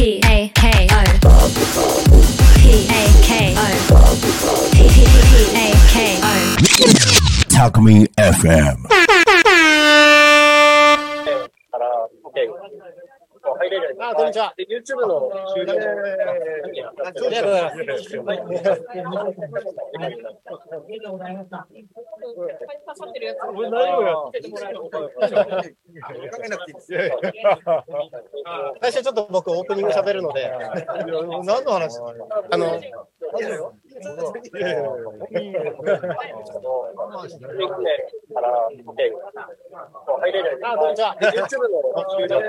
P A K O P A K O P A K O Talkme FM. あ、こんにちは。で、YouTube の終了。ありがとうございます。最初ちょっと僕オープニング喋るので、何の話？あの、は。で YouTube の終了。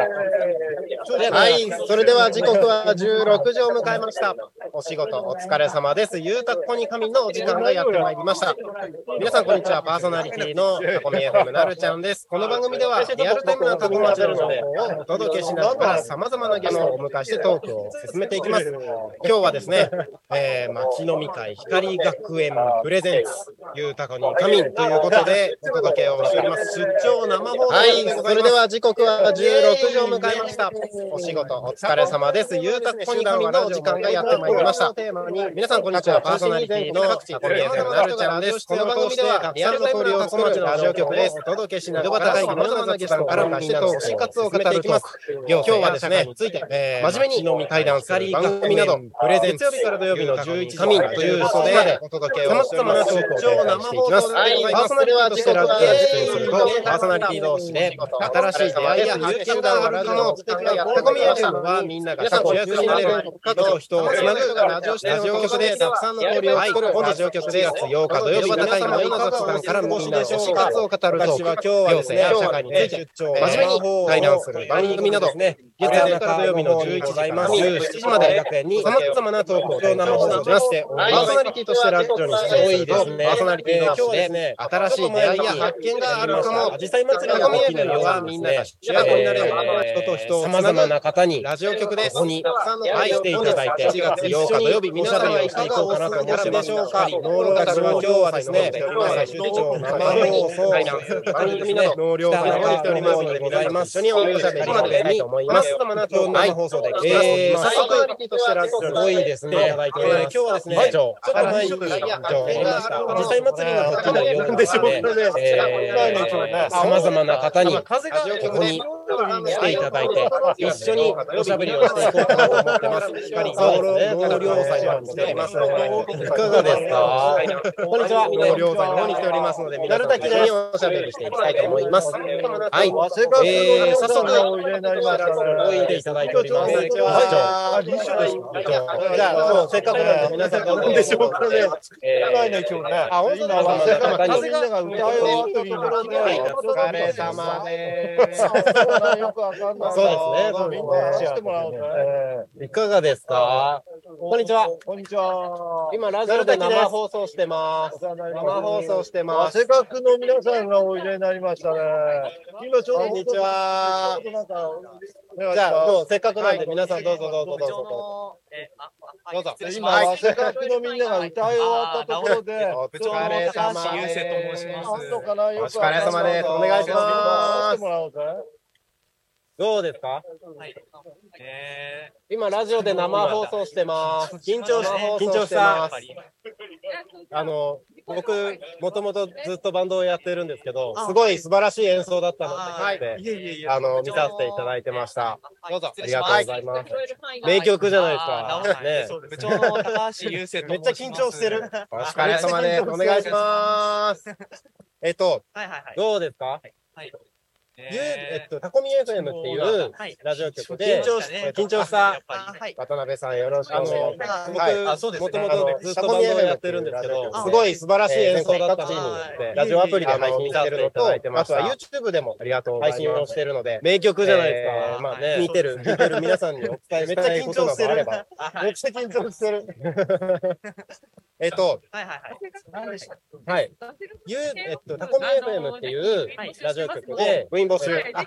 はい、それでは時刻は16時を迎えました。お仕事お疲れ様です。ゆうたこに神のお時間がやってまいりました。皆さんこんにちは。パーソナリティのタコミ FM なるちゃんです。この番組ではリアルタイムなタコ町の情報をお届けしながら様々なゲストをお迎えしてトークを進めていきます。今日はですね、えー、町飲み会光学園プレゼンツゆうたこに神ということでお届けをしております。出張生放送はい、それでは時刻は16時を迎えました。お仕事お疲れ様です。ゆうたこに神のお時間がやってまいりました。皆さんこんにちは。パーソナリティのタコミ FM なるちゃんです。この番組ではリアルタイムのタコ町ラジオ局です。お届けしながら様々なゲストからみんなの推活を語っていきます。今日はですね、えー真面目に対談する番組など、プレゼン月曜日から土曜日の11時神ということで、お届けをしております。出張生放送でございます。パーソナリティとしてラジオに出演すると、パーソナリティ同士で新しい出会いや発見があるかも。タコミ FM はみんなが過去役になれる人と人をつなぐラジオ局でたくさんの交流を作る本日上局で8日土曜日皆様の雑談からみんなの推活を語ると私は今日はですね、社会に出張真面目に対談する番組など、月曜日から土曜日の11時17時まで様々なトークを生放送しまして、パーソナリティとしてラジオに出演すると、パーソナリティ同士で新しい出会いや発見があるかも。実際祭りの時のよはみんなが主役になれる人と人を様々な方にラジオ局でここに愛していただいて、4月8日土曜日皆さんがしていこうかなと思ってますでしょうか。農労たちは今日はですね、生放送番組など農業がておりますのでございます。一緒におしゃべりしたいと思います。生放送でえー、早速すごいですね。今日はですね、ちょっと前にちょっと実際祭りの時のようですね、えー、様々な方に、ここに来ていただいて、一緒におしゃべりをしていこうかなと思ってます。光農業祭の方に来ておりますので、いかがですかこんにちは。農業祭の方に来ておりますので、皆さんと一緒におしゃべりしていきたいと思います。はい。えー、早速、おいでいただいております。は。じゃあ、せっかくなんで皆さんがどうでしょうかね。えー、ね、今日ね。あ、風が歌い終わったところで、お疲れ様です。そうですね。みんなしてもらおういかがですか？こんにちは。こんにちは。今、ラジオで生放送してます。生放送してます。せっかくの皆さんがおいでになりましたね。今ちょうど。こんにちは。じゃあ、せっかくなんで皆さんどうぞどうぞどうぞどうぞ。どうぞ。今、せっかくのみんなが歌い終わったところで、お疲れ様です。ゆうせと申します。お疲れ様です。お願いします。どうですか？今、ラジオで生放送してます。緊張し、緊張した。あの、僕、もともとずっとバンドをやってるんですけど、すごい素晴らしい演奏だったので、あの、見させていただいてました。どうぞ。ありがとうございます。名曲じゃないですか。ね。部長の高橋優生とめっちゃ緊張してる。お疲れ様です。お願いします。えっと、どうですか？はい。ゆうえっと、タコミ FM っていうラジオ局で、緊張したね緊張した。はい。渡辺さんよろしくお願いします。はい。僕、あそうですね。もともとずっとバンやってるんですけど、あすごい素晴らしい演奏だったのラジオアプリで配信してるのと、あとは YouTube でも配信をしてるので、名曲じゃないですか。まあね、聞い。てる、聞いてる皆さんにお伝えしたいことがあれば。めっちゃ緊張してる。えっと、はいはいはい。はい。ゆえっと、タコミ FM っていうラジオ局で部員募集。あ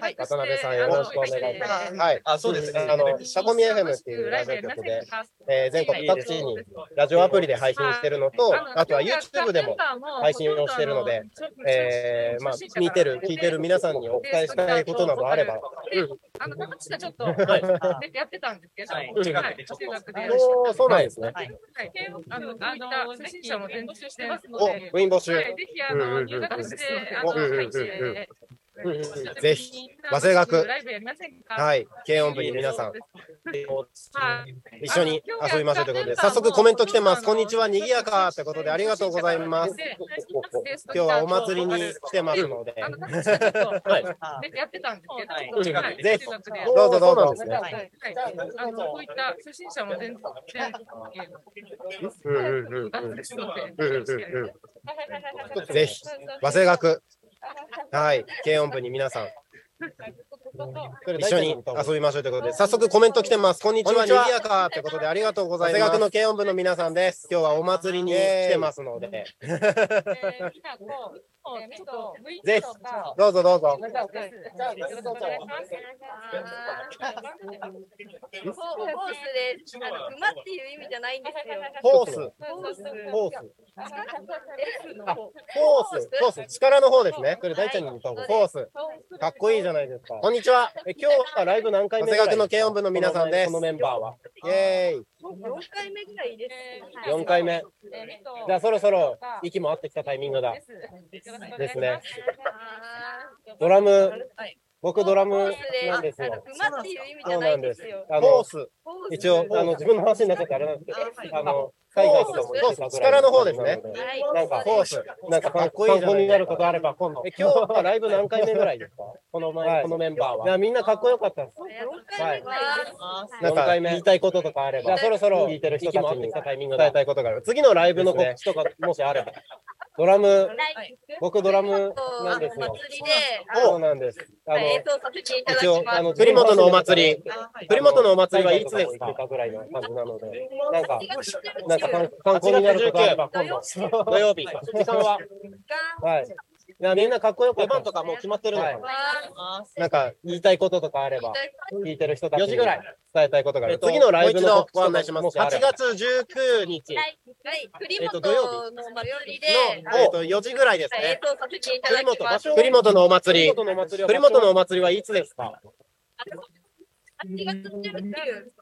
はい渡辺さんよろしくお願いします。はい。あ、そうですね。あの、タコミ FM っていうラジオ局で、えー全国各地にラジオアプリで配信してるのと、あとは YouTube でも配信をしてるので、えー、まあ、聞いてる、聞いてる皆さんにお伝えしたいことなどあれば、あの、ちょっと、でやってたんですけど、はい中中学でちょっと学で。おーそうなんですね。はい。はい、あの、あの、初心者も全募集してますのおで、、部員募集。はい、ぜひ、あの、うんうんうん入学して、あの、うんぜひ、早稲学はい、軽音部に皆さん、はい。一緒に遊びましょうということで、早速コメント来てます。こんにちは、にぎやか。ってことでありがとうございます。今日はお祭りに来てますので、はい。でやってたんですけど、はい。はい。ぜひ。どうぞどうぞですね。はい、はい、あの、こういった初心者も全然、ぜひ、早稲学、はい、軽音部に皆さん、一緒に遊びましょうということで、早速コメント来てます。こんにちは、にぎやかということでありがとうございます。早稲学の軽音部の皆さんです。今日はお祭りに来てますので、ぜひ、どうぞどうぞ。ホースです。あの馬っていう意味じゃないんですよ。ホース、ホース。ホース、ホース、ホース、力の方ですね。これ大ちゃんにホース。かっこいいじゃないですか。こんにちは。え今日はライブ何回目長谷学の軽音部の皆さんです。このメンバーは。イェーイ。4回目ぐらいです。4回目。じゃあそろそろ息も合ってきたタイミングだ。ですね。ドラム、僕ドラムなんですよ。馬っていう意味じそゃないうなんですよ。。あの、ホース一応、あの、自分の話になっちゃってあれなんですけど、あの、海外とかも力の方ですね。はい。なんか、ホース、なんかかっこいい参考になることあれば、今度。え、今日はライブ何回目ぐらいですか？この前、このメンバーは。いや、みんなかっこよかったです。4回目ぐらいです。なんか、言いたいこととかあれば、じゃあそろそろ聞いてる人たちに伝えたいことがある。次のライブの告知とか、もしあれば。ドラム、僕ドラムなんですよ。そうの、なんです。あの、演奏させていただ一応、きます。あの、栗本のお祭り、栗本のお祭りはいつですか？ぐらいの感じなので、なんか、なんか参参考になることあれば、今度、土曜日、時間は、はい。いや、みんなかっこよく出番とかもう決まってるの。かな、なんか、言いたいこととかあれば、聞いてる人たちに伝えたいことがある。次のライブのご案内します。8月19日。はい。はい。栗えっと本土曜のお祭りで、の、えっと、4時ぐらいです演ね。栗本のお祭り。栗本のお祭りはいつですか？8月19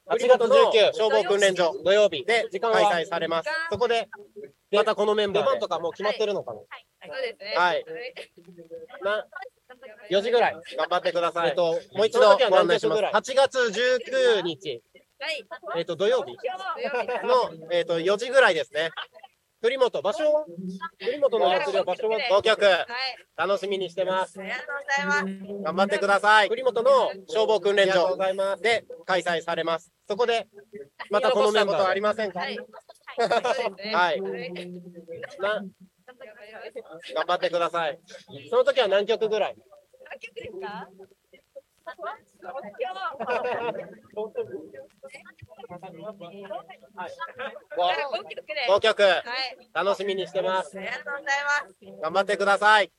8月19消防訓練所土曜日で開催されます。そこで、またこのメンバーで。出番とかもう決まってるのかな？そうですね。はいな4時ぐらい頑張ってください。えっと、もう一度ご案内します。8月19日、はい。えっと、土曜日の、えっと、4時ぐらいですね。栗本、場所は？栗本の祭りは場所は？東京区。はい。楽しみにしてます。ありがとうございます。頑張ってください。栗本の消防訓練所で開催されます。そこで、またこのメンバーありませんか？はい。はいな？頑張ってください。その時は何曲ぐらい？何曲ですか？5 5曲で。5曲はい。楽しみにしてますあ。りがとうございます。頑張ってください。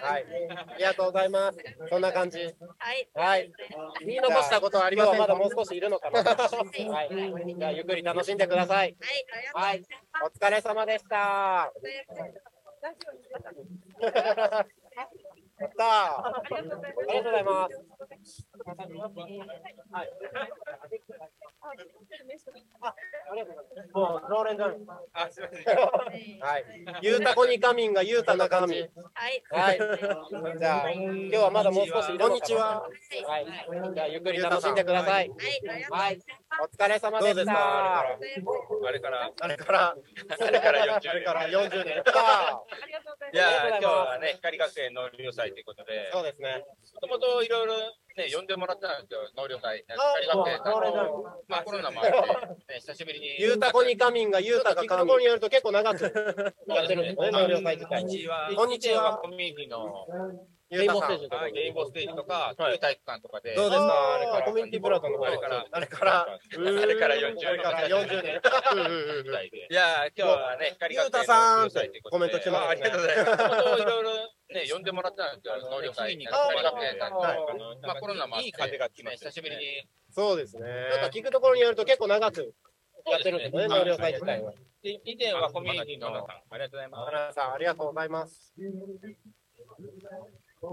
ははい。ありがとうございます。そんな感じ。はい。はい。言い残したことはありませんまだもう少しいるのかな。はい。じゃあゆっくり楽しんでください。はい。はい。お疲れ様でした。やったー。ありがとうございます。はい。あ、ありがとうございます。もう、ローレンジ。あ、すみません。はい。ゆうたこにかみんがゆうたなかみ。はい。はい。じゃあ、今日はまだもう少しこんにちは。はい。じゃあ、ゆっくり楽しんでください。はい。はい。お疲れ様でした。あれから、あれから、あれから40あれから40年。いいやー、今日はね、光学園納涼祭ということで、そうですね。もともといろいろね、呼んでもらったんですよ、納涼会。あ光学園。まあコロナもあって、ね、久しぶりに。ゆうたこにかみんがゆうたがかみんによると結構長くやってるんですね、納涼祭自体。こんにちはコミュニティのゆうたさん。はい、レインボーステージとか、はい旧体育館とかで。どうですあかれからコミュニティプラトンの方あれから、あれから、あれから40年。あれから40年。ぐ らいやー、今日はね、光ゆうたさんってコメント来てますねあありがとうございます。いろいろね、呼んでもらったんですけど、能力会にあのまあコロナもあって、いい風が来ま久しぶりに。そうですね。なんか聞くところによると結構長くやってるんですね、納涼会自体は。で以前はコミュニティの皆さん、ありがとうございます。花さん、ありがとうございます。さ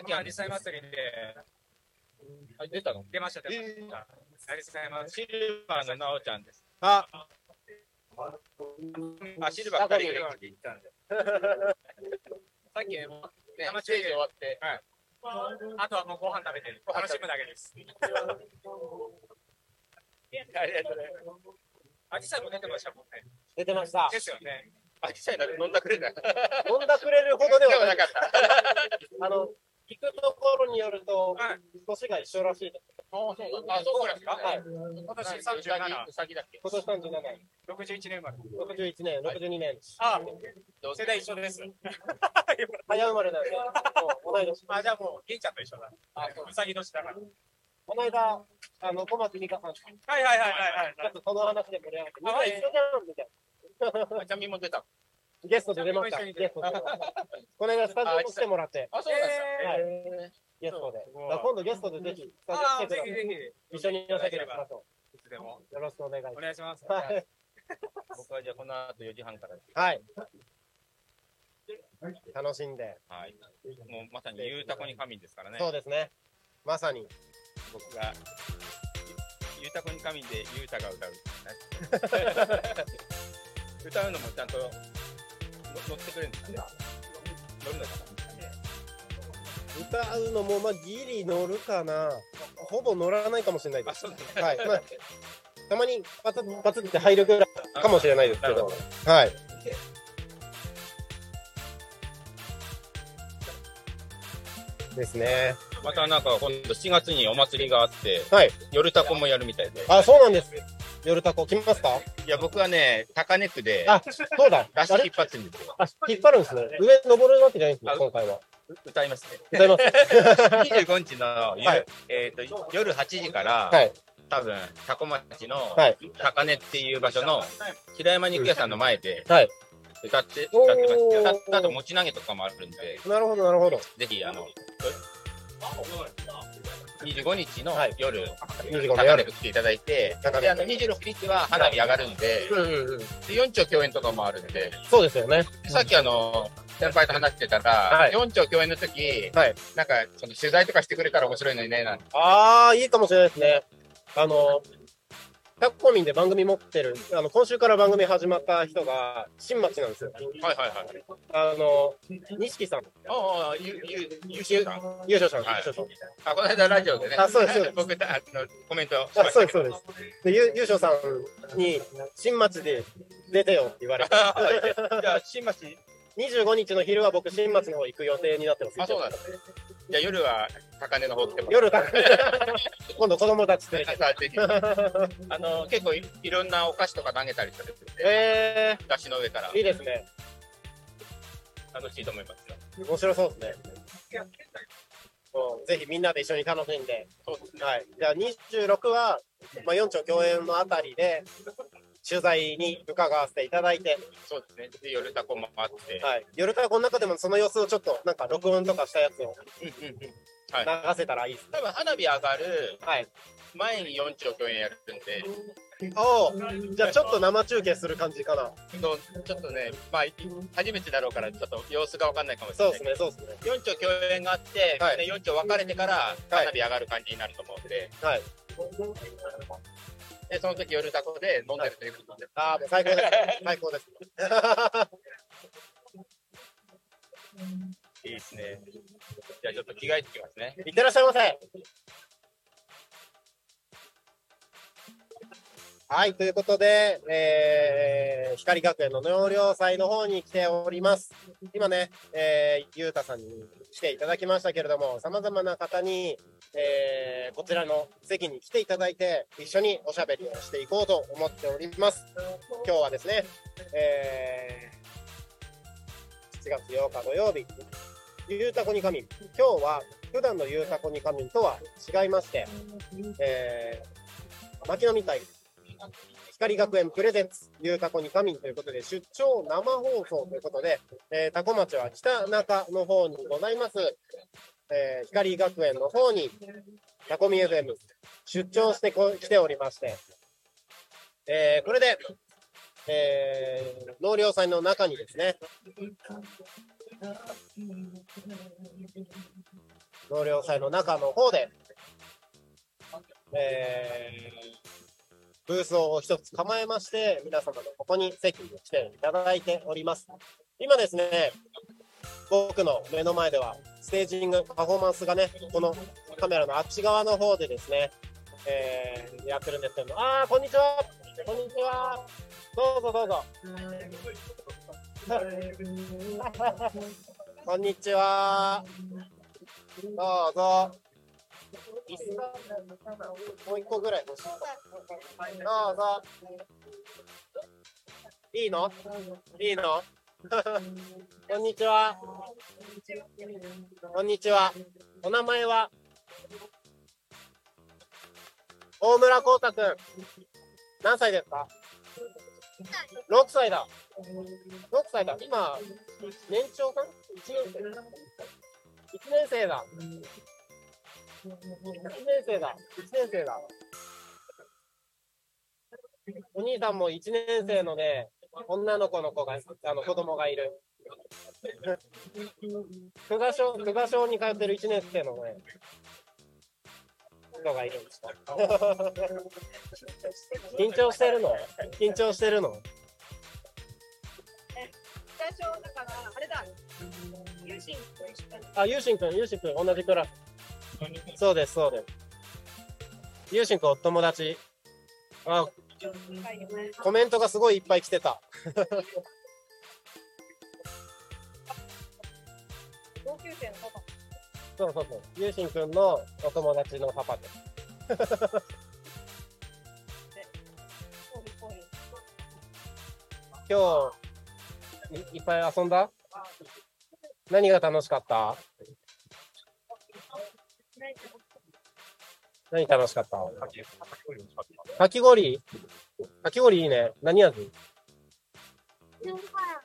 っきアジサイ祭りで、あ出たの？出ました、出ました。アジサイ祭り、シルバーのなおちゃんです。あ、あ、シルバー二人で行ったんで。さっきね、生中継終わって、はい。あとはもうご飯食べてる。楽しむだけです。ありがとうございます。アジサイも出てましたもんね。出てました。ですよね。飲んだくれない。飲んだくれるほどではななかった。あの、聞くところによると、年が一緒らしいです。あ、そうだ。あ、そうなんですか？はい。今年37。うさぎだっけ今年37年。61年生まれ。61年、62年。あ、世代一緒です。早生まれなんで、もう同い年。あ、じゃあもう、銀ちゃんと一緒だ。あ、うさぎ年だから。この間、あの、小松美香さんと、ちはいはいはいはいょっとその話で盛り上がって、みんあな一緒じゃんみたいはい。ちゃみも出た。な。ゲストで出ました。ゲストで。この間、スタジオに来てもらって、あ、そうなんですか。はいへゲストで。今度ゲストでぜひ、スタジオあ、来てください。ぜひぜひ。一緒におしゃべりしましょいつでも。う。よろしくお願いします。お願いします。はい。僕はじゃあこの後4時半から。はい。楽しんで。はい。もうまさにゆうたこに神ですからね。そうですね。まさに。僕が、ゆうたこに神でゆうたが歌う。歌うのもちゃんとの乗ってくれるんですね。乗るのか歌うのも、まあ、ギリ乗るかな。ほぼ乗らないかもしれないです。ね。はい。まあ、たまにパツッパツッって入るぐらいかもしれないですけど。はい。ですね。またなんか今度7月にお祭りがあって、はい。夜タコもやるみたいで。あ、そうなんです。夜タコ来ますか？いや、僕はね、高根区で、あ、そうだ。出し引っ張ってるんですよ。あ、引っ張るんですね。上登るわけじゃないんですね、今回は。歌いますね。歌います。25日の夜、はいえっ、と、夜8時から、はい。多分、タコ町のはい高根っていう場所の平山肉屋さんの前ではい。歌って、歌ってます。歌った後、持ち投げとかもあるんで、なるほど、なるほど。ぜひ、あの、25日のはい夜、25の夜。区来ていただいて、で、あの、26日は花火上がるんで。で4丁共演とかもあるんで、そうですよね。さっきあの、先輩と話してたら、はい4丁共演の時、はい。なんか、その取材とかしてくれたら面白いのにね、なんて。ああ、いいかもしれないですね。あの、タコミンで番組持ってる、あの、今週から番組始まった人が、新町なんですよ。はいはいはい。あの、錦さん、ああ、ゆ、ゆ、優秀さん。優勝者のはい優勝者あ、この間ラジオでね。あそうですそうです僕、あの、コメントしあましたそうです、そうです。で、ゆ優勝さんに、新町で出てよって言われて、じゃあ、新町、25日の昼は僕、新町の方行く予定になってます。あ、そうなんですね。じゃあ、夜は高根の方来てもら夜、今度子供たち連れて。さあの、結構いいろんなお菓子とか投げたりするんで、え出汁の上からー、いいですね。楽しいと思いますよ。面白そうですね。ぜひみんなで一緒に楽しんで。ですね。はい。じゃあ26は、まあ、4丁共演のあたりで、取材に伺わせていただいて、そうですね。で、夜タコもあって。はい。夜からこの中でもその様子をちょっとなんか録音とかしたやつをはい。せたらいいです。多分花火上がるはい。前に4丁共演やるんで、おお、じゃあちょっと生中継する感じかな。ちょっとね、まあ、初めてだろうから、ちょっと様子がわかんないかもしれないそうですね、そうですね。4丁共演があって、はいで4丁分かれてから花火上がる感じになると思うんで、はい。でその時夜タコで飲んでるということで、ああ、もう最高です。最高です。いいですね。じゃあちょっと着替えてきますね。いってらっしゃいませ。はい、ということで、えー、光学園の納涼祭の方に来ております。今ね、えー、ゆうたさんに来ていただきましたけれども、様々な方に、えー、こちらの席に来ていただいて、一緒におしゃべりをしていこうと思っております。今日はですね、えー、7月8日土曜日、ゆうたこに仮眠。今日は普段のゆうたこに仮眠とは違いまして、えー、牧野みたい、光学園プレゼンツ、ゆうたこに仮眠ということで、出張生放送ということで、えー、タコ町は北中の方にございます、えー、光学園の方に、タコミ FM 出張してこ来ておりまして、えー、これで、えー、納涼祭の中にですね、納涼祭の中の方で、えー、ブースを一つ構えまして、皆様のここに席に来ていただいております。今ですね、僕の目の前では、ステージング、パフォーマンスがね、このカメラのあっち側の方でですね、えー、やってるんですけども、あー、こんにちはこんにちはどうぞどうぞ。こんにちは。どうぞ。もう一個ぐらい欲しい。どうぞ。いいの？いいの？こんにちは。こんにちは。お名前は？大村光太くん。何歳ですか ?6 歳だ。6歳だ。今、年長さん ?1 年生 ?1 年生だ。1年生だ。1年生だ。お兄さんも1年生のね、女の子の子が、あの子供がいる。久我小、久我小に通ってる1年生のね、人がいるんですか緊張してるの？緊張してるの？最初だからあれだ。友人と一緒にあ、ゆうしんくん、ゆうしんくん、同じクラス。そうです、そうです。ゆうしんくん、お友達。あ、コメントがすごいいっぱい来てた。同級生のパパ。そうそうそう。ゆうしんくんのお友達のパパです。今日い、いっぱい遊んだ？何が楽しかった？何楽しかった？かき氷かき氷？いいね。何味？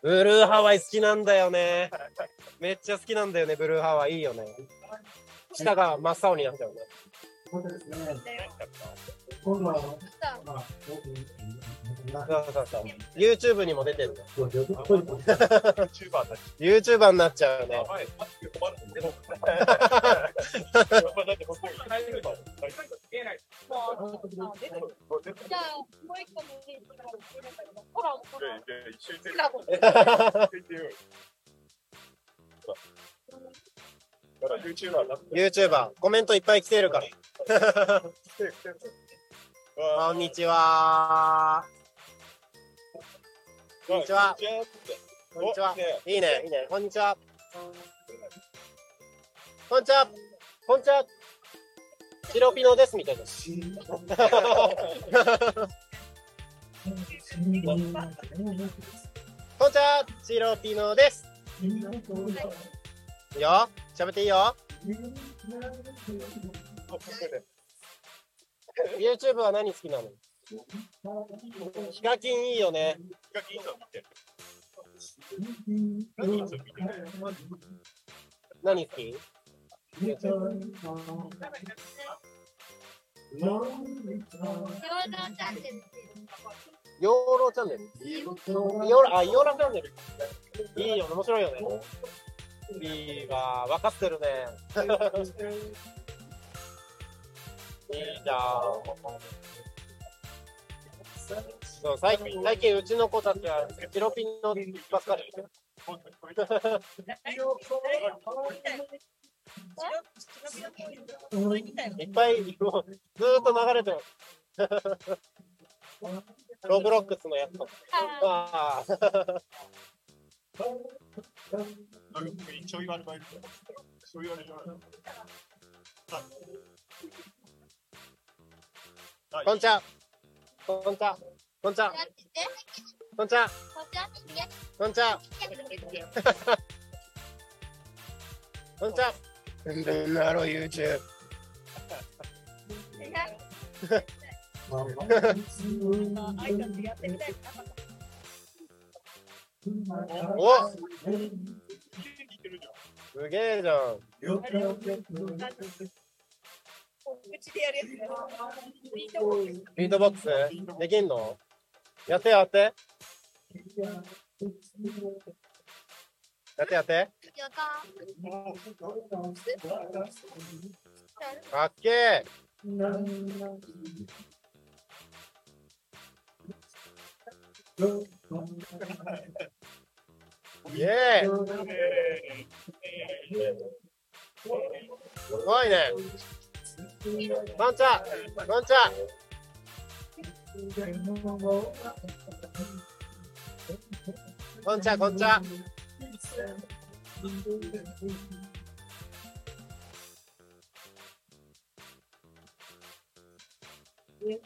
ブルーハワイ好きなんだよね。めっちゃ好きなんだよね、ブルーハワイいいよね。舌が真っ青になっちゃうね。そうそうそう。YouTube にも出てる。YouTuber になっちゃうね。YouTuber、コメントいっぱい来てるから。こんにちは。こんにちは。こんにちは。いいね、いいね。こんにちは。こんにちは。こんにちは。白ピノですみたいな。こんにちは。白ピノです。いいよ。喋っていいよ。YouTube は何好きなの？ヒカキンいいよね。何好き？養老チャンネル。ヨーロあ、ヨーロチャンネル。いいよ、面白いよね。いいわ、分かってるね。いいじゃん。そう最近、最近うちの子たちは、チロピンのばっかり。いっぱい、もうずーっと流れてる。ロブロックスのやつとか。ああ。こんちは。こんちは。こんちは。こんちは。こんちは。こんにちは。ブンブンなろ YouTube。おすげえじゃん。口でやるやつね。ビートボックスできんの？やってやって。やってやって。かっけー。イエーイすごいね。こんにちは。こんにちは。こんにちは、こんにちは。今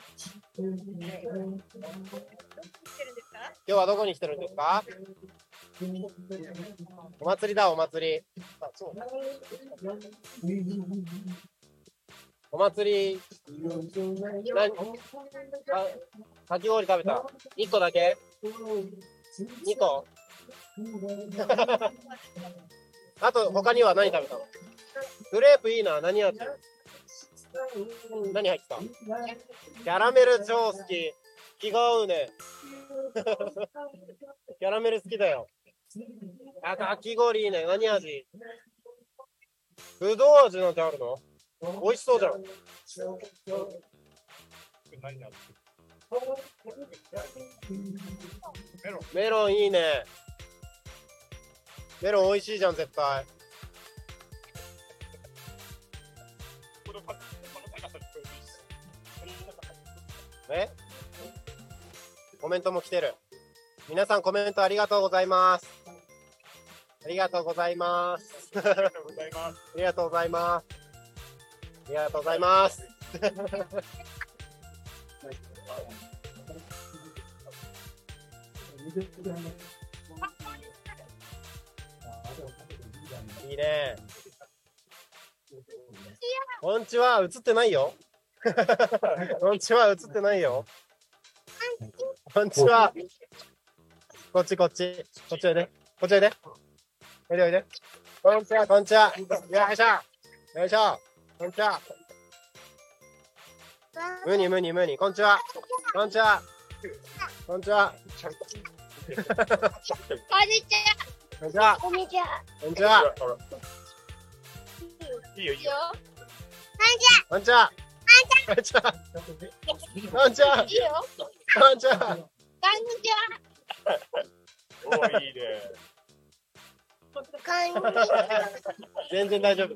日はどこに来てるんですか？お祭りだ、お祭り。あそうお祭り、何？かき氷食べた ?1 個だけ ?2 個 あと、他には何食べたの？グレープいいな。何味？何入った？キャラメル超好き。気が合うね。キャラメル好きだよ。あ、かき氷いいね。何味？ぶどう味なんてあるの？美味しそうじゃん。メロンいいね。メロン美味しいじゃん、絶対。え？コメントも来てる。皆さんコメントありがとうございます。ありがとうございます。ありがとうございます。ありがとうございます。ありがとうございます。いいね。こんちは映ってないよ。こんちは映ってないよ。こんちは。こっちこっち。こっちおいで。こっちおいで。おいでおいで。こんにちは、こんにちは。よいしょ。よいしょ。こんちは。無に無に無に。こんちは。こんちは。こんちは。こんにちは。こんにちは。こんにちは。こんにちは。いいよいいよ。こんにちは。こんにちは。こんにちは。いいよ。こんにちは。こんにちは。おーいいね。全然大丈夫。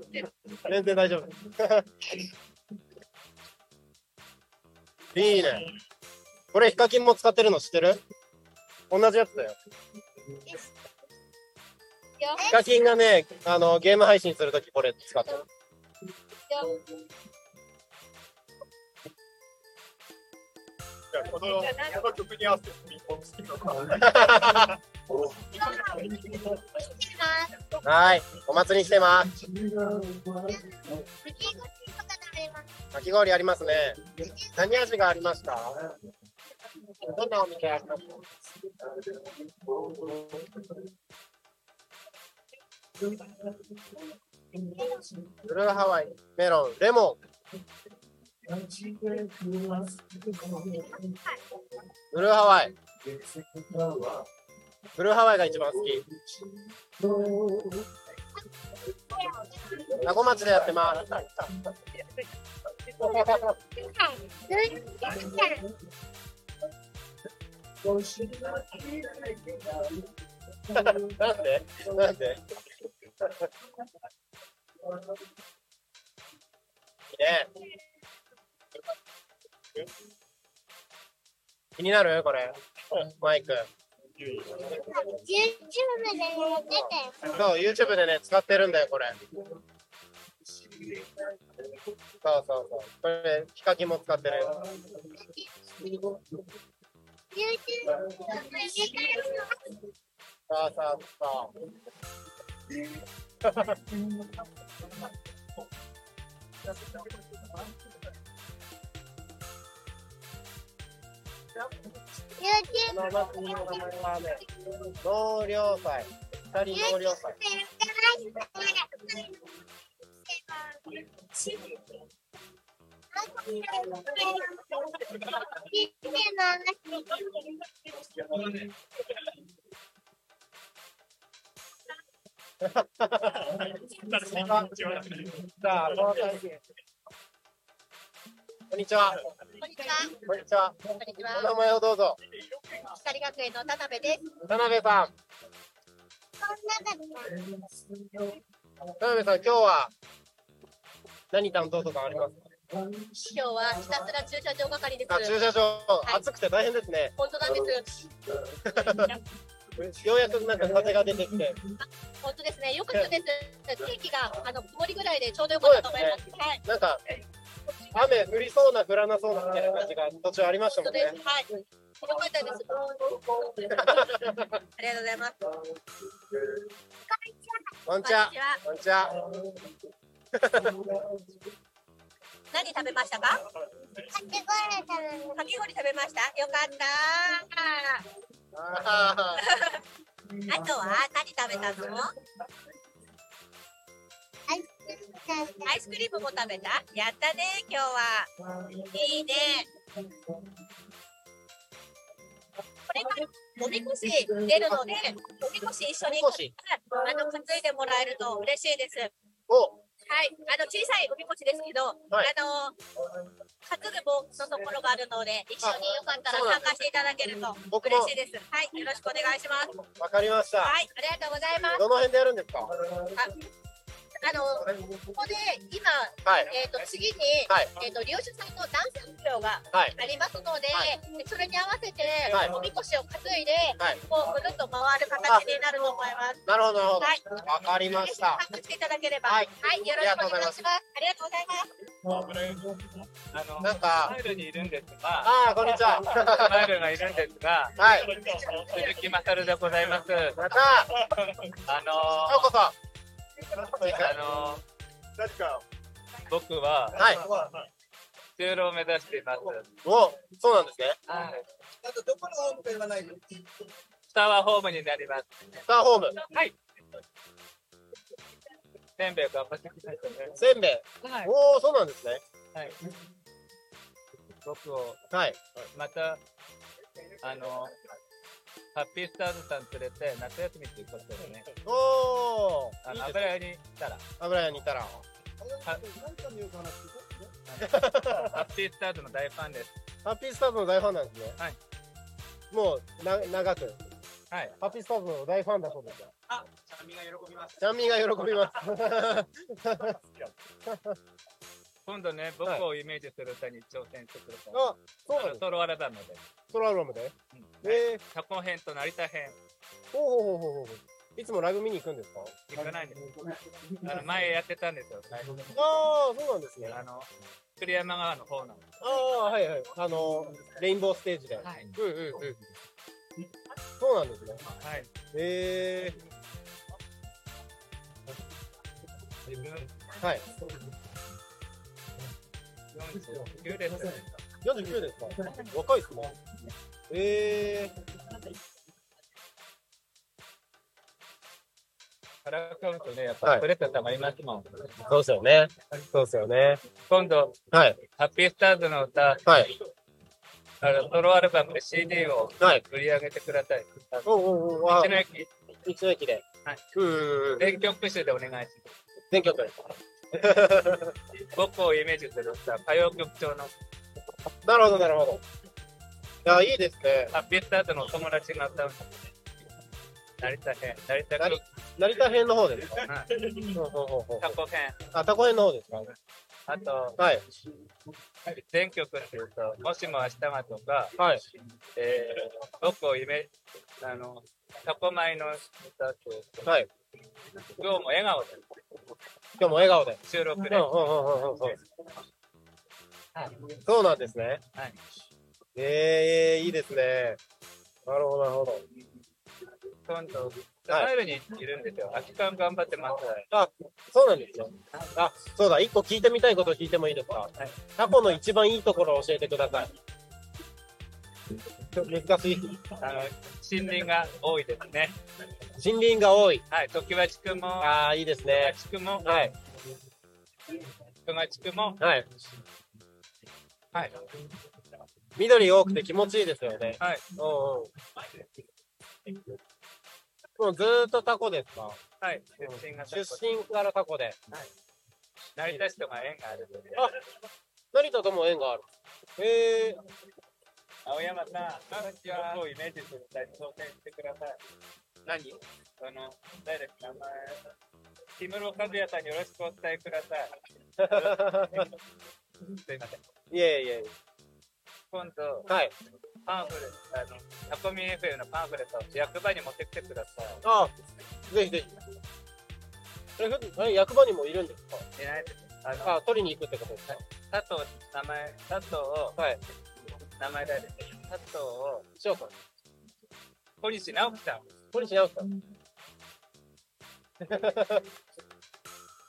全然大丈夫。いいね。これヒカキンも使ってるの知ってる？同じやつだよ。ヒカキンがね、あの、ゲーム配信するときこれ使ってる。ゃあこのこの曲に合わせてピンポン好きの。はい。お祭りに来てます。かき氷あります。ね。何味があります。かどんなお店あります。かブルーハワイ、メロン、レモン。ブルーハワイ。ブルーハワイが一番好き。タコ町でやってます。なんでなんでいいね。気になる？これ。マイク。YouTube で。そう、YouTube でね、使ってるんだよ、これ。そうそうそう。これ、ヒカキンも使ってる。YouTube そうそうそう。この祭りの名前はね、納涼祭。二人納涼祭。さあ、この会議こんにちは。こんにちは。こんにちは。こんにちお名は。前をどうぞ。光学園の田辺です。田辺さん。田辺さん、今日は何担当とかありますか？今日はひたすら駐車場係です。あ駐車場、い暑くて大変ですね。本当なんです。ようやくなんか風が出てきて、本当ですね。よかったです。天気があの曇りぐらいでちょうどよかったと思います。はい。なんか雨降りそうな降らなそうなみたいな感じが途中ありましたもんね。はい。よかったです。ありがとうございます。こんにちは。こんにちは。何食べましたか？かき氷食べました。よかった。あ あとは何食べたの？アイスクリームも食べた？やったね、今日は。いいね。これからおみこし出るので、おみこし一緒にあの担いでもらえると嬉しいです。お、はい、あの小さいおみこしですけど、はいあの担ぐ棒のところがあるので、一緒によかったら参加していただけると嬉しいです。はい、よろしくお願いします。わかりました。はい、ありがとうございます。どの辺でやるんですか？あのここで今はい。えっ、と次に、はいえっ、と漁師さんのダンス発表がはい。ありますので、はいそれに合わせて、はいおみこしを担いで、はいこうぐるっと回る形になると思います。なるほど、なるほど。はい。わかりました。参加していただければ、ははいい、よろしくお願いします。ありがとうございます。あの、なんかスマイルにいるんですが、ああ、こんにちは。スマイルがいるんですが、はい。鈴木まさるでございます。やったー。あのようこそ。あの何か、僕ははい。就労を目指しています。お、そうなんですね。はい。あとどこのホームか言わないで。スタワーホームになります。スターホーム、はい。せんべい頑張ってきましたね。せんべい。はい。おお、そうなんですね。はい。僕をはい。また、あの、ハッピースターズさん連れて夏休みっていうことでね、おお。あの油屋に行ったら、油屋にいたら。ハッピースターズの大ファンです。ハッピースターズの大ファンなんですね。はい。もう、な、長く。はい。ハッピースターズの大ファンだそうですよ。あ、ちゃんみが喜びます。ちゃんみんが喜びます。今度ね、僕をイメージする歌に挑戦してくれた。あ、そうなのソロアルバムで。ソロアルバムで？うんええタコ編と成田編ほうほうほうほうほう。いつもライブ見に行くんですか？行かないんです。あの前やってたんですよ、ライブでああ、そうなんですね。あの、栗山川の方なんです。ああ、はいはい。あの、レインボーステージで。はい。うんうんうん。そうなんですね。はい。ええ自分？はい。49です。49ですか？若いですね。ええからかうとね、やっはいぱストレスが溜まりますもん。そうですよね。そうですよね。今度、はい。ハッピースターズの歌、はい。あのソロアルバムで CD をはい。売り上げてください。おうおうおうあ道の駅、道の駅で。はい。全曲プッシュでお願いします。全曲。僕をイメージする歌、歌謡曲調の。なるほど、なるほど。いや、いいですね。ハッピースターズのお友達が歌う。成田編、成田成区、成田編の方ですか？はい。タコ編、あ、タコ編の方ですか？あと、はい。全曲っていうと、もしも明日がとか、はい。えー、僕をイメあの、タコ米の歌っていうと、はい。今日も笑顔で今日も笑顔で。収録で、そう。なんですね。はい。ええいいですね。なるほど、なるほど。今度、マイルにいるんですよ。空き缶頑張ってます。あ、そうなんですよ。あ、そうだ、一個聞いてみたいこと聞いてもいいですか？タコの一番いいところを教えてください。難しい。あの、森林が多いですね。森林が多い。はい、常盤地区も、ああ、いいですね。地区も、はい。常盤地区も、はい。はい。緑多くて気持ちいいですよね。はい。うんうん。もうずーっとタコですか？はい。出身が出身からタコで。成田市とか縁があるので。あ成田とも縁がある。へえ青山さん、こんにちは。をイメージする歌に挑戦してください。何？あの、誰ですか名前。木室和也さんによろしくお伝えください。すいません。いえいえ。今度、はい。パンフレット、あの、タコミ FM のパンフレットを役場に持ってきてください。あぜひぜひ。え、ふあれ役場にもいるんですか？いないです。あの、あ、取りに行くってことですか？佐藤、名前、佐藤を、はい。名前誰です佐藤を、翔さん。小西直樹さん。小西直樹さん。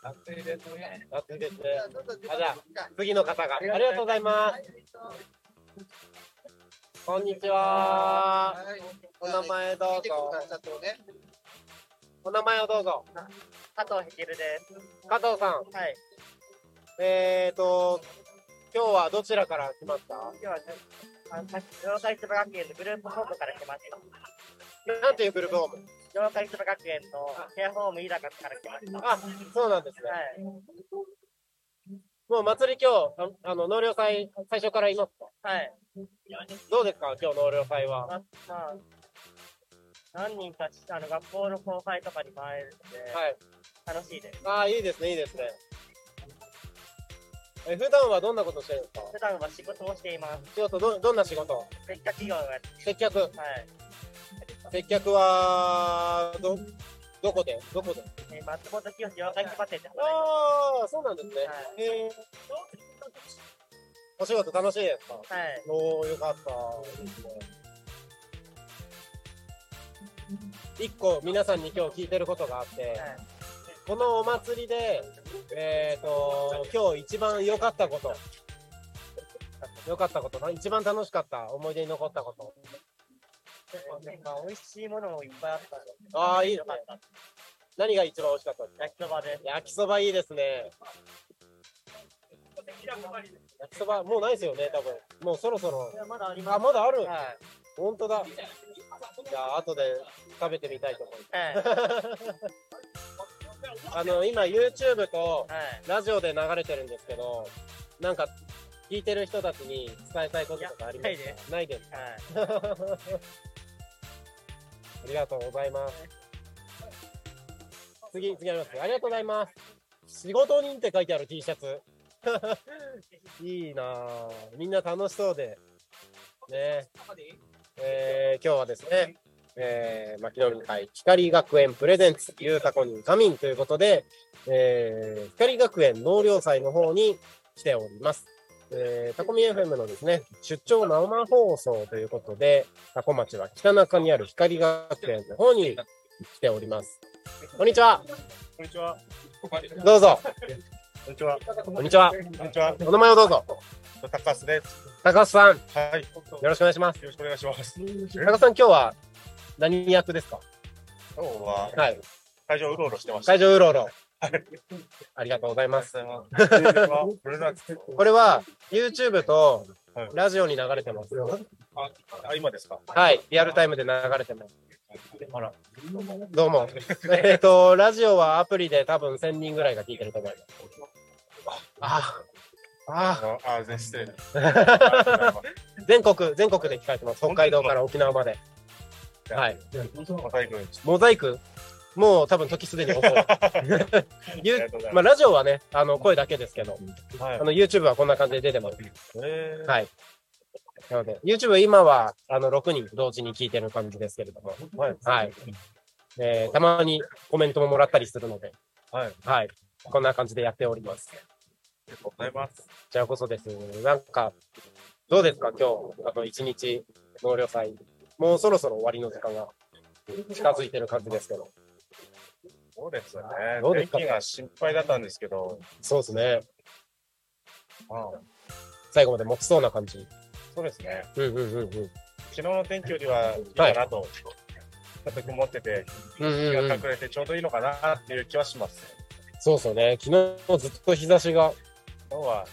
熱いですね。熱いですね。あ、じゃあ、次の方が。ありがとうございます。こんにちは。お名前どうぞ。お名前をどうぞ。加藤ひけるです。加藤さん。はい。えーと、今日はどちらから来ました？今日はね、あの、さ妖怪つば学園のグループホームから来ました。なんていうグループホーム？妖怪つば学園のケアホーム飯高から来ました。あ、そうなんですね。はい。もう祭り今日、ああの、納涼祭、最初からいますか？はい。どうですか今日納涼祭は？何人かし、あの、学校の後輩とかに回れるので、はい。楽しいです。ああ、いいですね、いいですね。え、普段はどんなことしてるんですか？普段は仕事をしています。仕事、ど、どんな仕事？接客企業が接客。はい。接客は、ど、どこで？どこで？えー松本清妖怪つば店で働いてます。ああ、そうなんですね。はいへえ。お仕事楽しいですかはい。おー、よかった。いいですね一個皆さんに今日聞いてることがあって、はい。このお祭りで、えっ、と、今日一番良かったこと。良かったことな、一番楽しかった、思い出に残ったこと。まあ、美味しいものもいっぱいあった。ああ、いいですね。何が一番美味しかったですか焼きそばです。焼きそばいいですね。焼きそば、もうないですよね、多分。もうそろそろまだあります。あ、まだある。はい。本当だ。じゃあ、後で食べてみたいと思います。はい。あの、今、YouTube とはい。ラジオで流れてるんですけど、なんか、聞いてる人たちに伝えたいこととかありますか？ないです。はい。ありがとうございます。次、次あります。ありがとうございます。仕事人って書いてある T シャツ。いいなぁ。みんな楽しそうで。ねえー今日はですね、えー、牧野民会光学園プレゼンツ、ゆうたこに仮眠ということで、えー、光学園納涼祭の方に来ております。えー、タコミ FM のですね、出張生放送ということで、タコ町は北中にある光学園の方に来ております。こんにちは。こんにちは。どうぞ。こんにちは。こんにちは。こんにちは。お名前をどうぞ。高須です。高須さん、よはい。よろしくお願いします。ろしくお願いします。今高須さん、今日は何役ですか？日ははい。会場うろうろしてました。会場うろうろ。ありがとうございます。これは YouTube とはいラジオに流れてます。あ、今ですか？はい。リアルタイムで流れてます。あら。どうも。えっと、ラジオはアプリで多分1000人ぐらいが聞いてると思います。ああ、あ、あ、全失礼。全国、全国で聞かれてます。北海道から沖縄まで。はい。また行くんです。モザイク？もう多分時すでに遅 い。まあ、ラジオはね、あの、声だけですけど、はいあの、YouTube はこんな感じで出てます。えーはい。なので、YouTube 今は、あの、6人同時に聞いてる感じですけれども、はい。はい。えーたまにコメントももらったりするので、はい。はい。こんな感じでやっております。ありがとうございます。こちらこそです。なんか、どうですか？今日、あと1日、納涼祭。もうそろそろ終わりの時間が。近づいてる感じですけど。そうですよね。どうですか？天気が心配だったんですけど、そうですね。あ最後まで持ちそうな感じ。そうですね。うんうんうんうん。昨日の天気よりはいいかなと、ちょっと曇ってて、日がうん隠れてちょうどいいのかなっていう気はします。そうですよね。昨日ずっと日差しが今日は、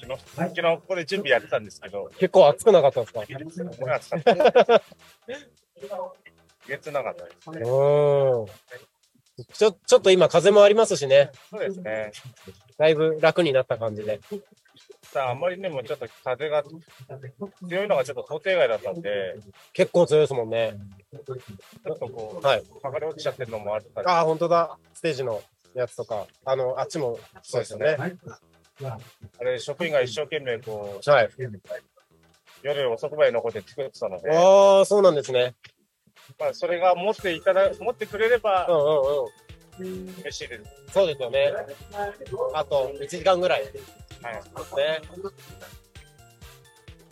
昨日、昨日ここで準備やってたんですけど、結構暑くなかったですか？これ暑かった。月なかったです。うん。ちょ、ちょっと今風もありますしね。そうですね。だいぶ楽になった感じで。さあ、あんまりね、もうちょっと風が強いのがちょっと想定外だったんで、結構強いですもんね。ちょっとこう、はい。剥がれ落ちちゃってるのもあったりああ、本当だ。ステージのやつとか。あの、あっちもそうですよね。あれ、職員が一生懸命こう、はい。夜遅くまで残って作ってたので、ああ、そうなんですね。まあ、それが持っていただ、持ってくれればうんうんうん。嬉しいです。そうですよね。あと1時間ぐらい。はい。ね。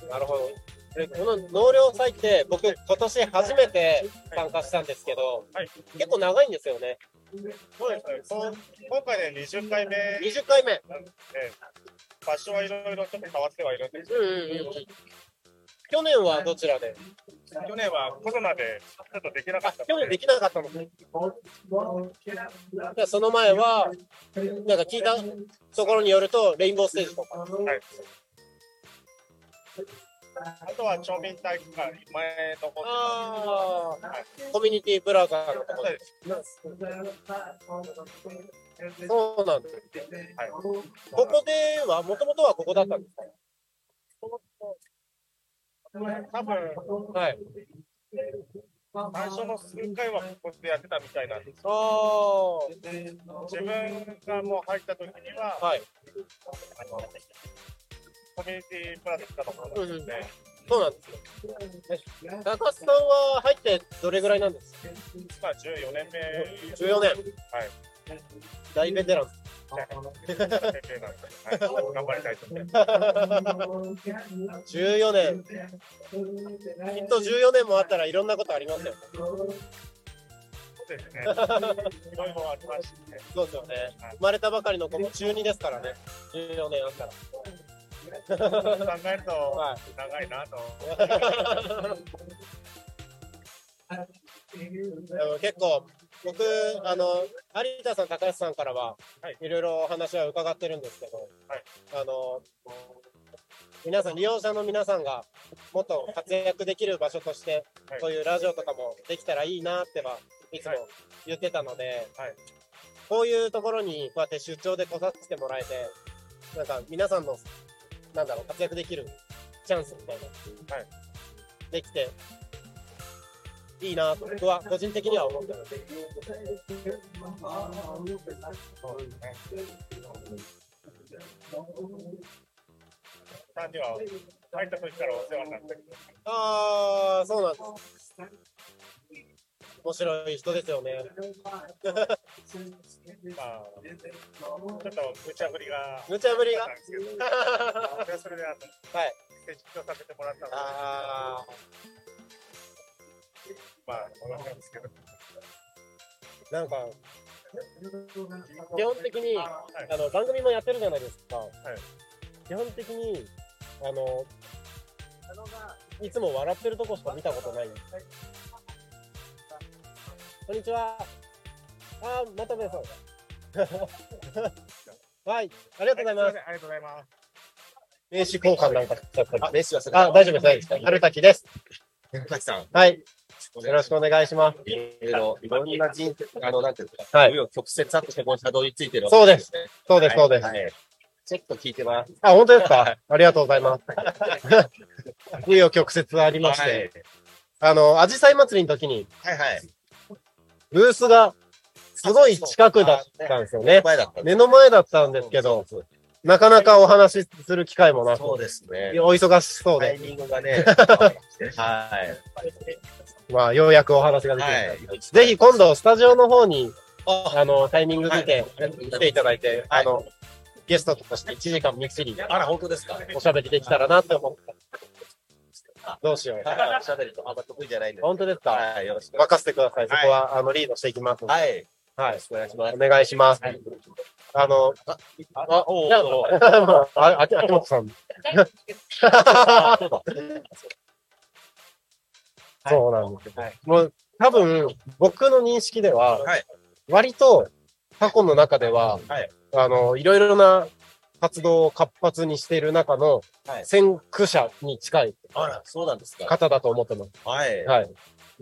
なるほど。でこの納涼祭って僕今年初めて参加したんですけど、はい結構長いんですよね。そうですね。今回で20回目20回目。なんで、場所はいろいろちょっと変わってはいるんですけど、うんうんうん。去年はどちらで？去年はコロナでちょっとできなかった去年ので、できなかったのじゃあその前は、なんか聞いたところによると、レインボーステージとか。はい。あとは町民体育館、前の方ああ、コミュニティプラザのところで。そうなんです。はい。ここでは、もともとはここだったんですか？多分、はい。最初の数回はここでやってたみたいなんです。ああ、自分がもう入った時には、はい。あの、コミュニティプラザ来たところなんですね。そうなんですよ。え高橋さんは入ってどれぐらいなんですか？まあ14年目。14年。はい。大ベテラン頑張りたいと思います。14年。きっと14年もあったらいろんなことありますよ。そうですね。いろいろありまして、ね、そうですよね。生まれたばかりの子も中2ですからね。14年あったら。考えるとは長いなと。でも結構、僕、あの、有田さん、高橋さんからは、はい。いろいろお話は伺ってるんですけど、はい。あの、皆さん、利用者の皆さんがもっと活躍できる場所として、はい。こういうラジオとかもできたらいいなっては、いつもはい。言ってたので、はい。こういうところにこうやって出張で来させてもらえて、なんか皆さんの、なんだろう、活躍できる。チャンスみたいな、はい。できて、いいなと僕は個人的には思ってます。そうですね。さんには入った時からお世話になって。ああ、そうなんです。面白い。人ですよね。まあ、ちょっと無茶ぶりが。無茶ぶりが？あったんですけどそれはそれであの、はい。設置をさせてもらったので、ああ、まあ、思ったんですけど。なんか、基本的に、あの、番組もやってるじゃないですか。基本的に、あの、いつも笑ってるとこしか見たことない。こんにちは。あー、またべさん。はい、ありがとうございます。ありがとうございます。名刺交換なんかしちゃったりあ、名刺忘れあ、大丈夫です、大丈夫です。春滝です。滝さん。はい。よろしくお願いします。いろいろ、いろんな人生、あの、なんていうんですか、はい紆余曲折あって、ここにたどり着いてるわけそうですね。そうです、そうです。はいはいちょっと聞いてます。あ、本当ですか？ありがとうございます。紆余曲折ありまして、はいあの、アジサイ祭りの時に、はいはい。ブースがすごい近くだったんですよね。前だったんです目の前だったんですけど、なかなかお話しする機会もなく、そうですね。お忙しそうで、タイミングがね、はい。まあ、ようやくお話ができる。はい。ぜひ今度、スタジオの方に、あの、タイミング見て、来ていただいて、あの、ゲストとして1時間みっちり、あら、本当ですか？おしゃべりできたらなって思って。か。どうしよう。はい。しゃべるとあんま得意じゃないんで。本当ですか？はい。よろしく。任せてください。そこは、あの、リードしていきます。はい。よはいお願いします。お願いします。あの、あ、おいやお。まあ、あ、秋秋元さん。そうなんですよ。もう、多分、僕の認識では、はい割と、過去の中では、はいあの、いろいろな活動を活発にしている中のはい先駆者に近いあら、そうなんですか。方だと思ってます。はい。はい。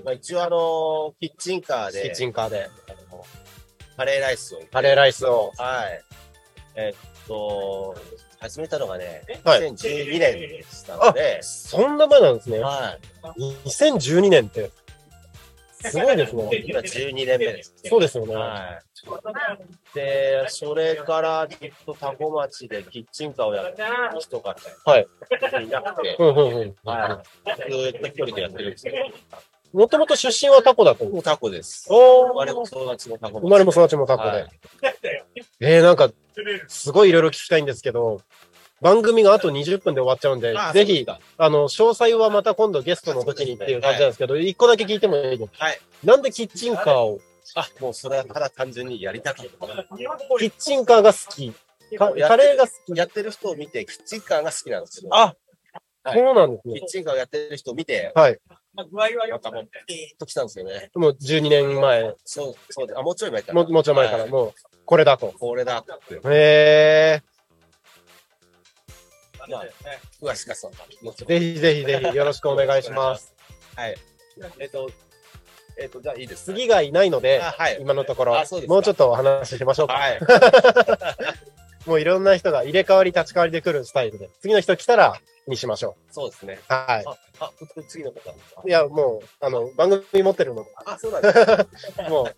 まあ、一応あの、キッチンカーで、キッチンカーで。あのカレーライスを。カレーライスを。はい。えっと、始めたのがね、はい2012年でしたので、そんな前なんですね。はい。2012年って。すごいですね。今12年目です。そうですよね。はい。で、それからずっとタコ町でキッチンカーをやってる人がはい。いなくて。はい。ずっと一人でやってるんですけもともと出身はタコだと思う。ど、タコです。お生まれも育ちもタコ生まれも育ちもタコで。はい えー、なんか、すごいいろいろ聞きたいんですけど、番組があと20分で終わっちゃうんであ、ぜひ、あの、詳細はまた今度ゲストの時にっていう感じなんですけど、一個だけ聞いてもいいですか？はい。なんでキッチンカーを、あ、もうそれはただ単純にやりたかった。キッチンカーが好き、かカレーが好き。やってる人を見て、キッチンカーが好きなんですよ。あ、はいそうなんですねキッ。チンカーをやってる人を見て、はい。なんかもう、ピーッと来たんですよね。もう12年前、そう、そうで、あ、もうちょい前かな。ももうちょい前から、はいもう、これだと。これだって。へえまあ、詳しかった。もちろんー、ぜひぜひぜひよろしくお願いします。はい。えっと、えっと、じゃあいいです。次がいないので、あはい今のところもうちょっとお話ししましょうか。はい。もういろんな人が入れ替わり立ち替わりで来るスタイルで、次の人来たらにしましょそうですね。う。はあ、あ、次の方ですか？い。いや、もう、あの、番組持ってるので、あ、そうなんですか？もう、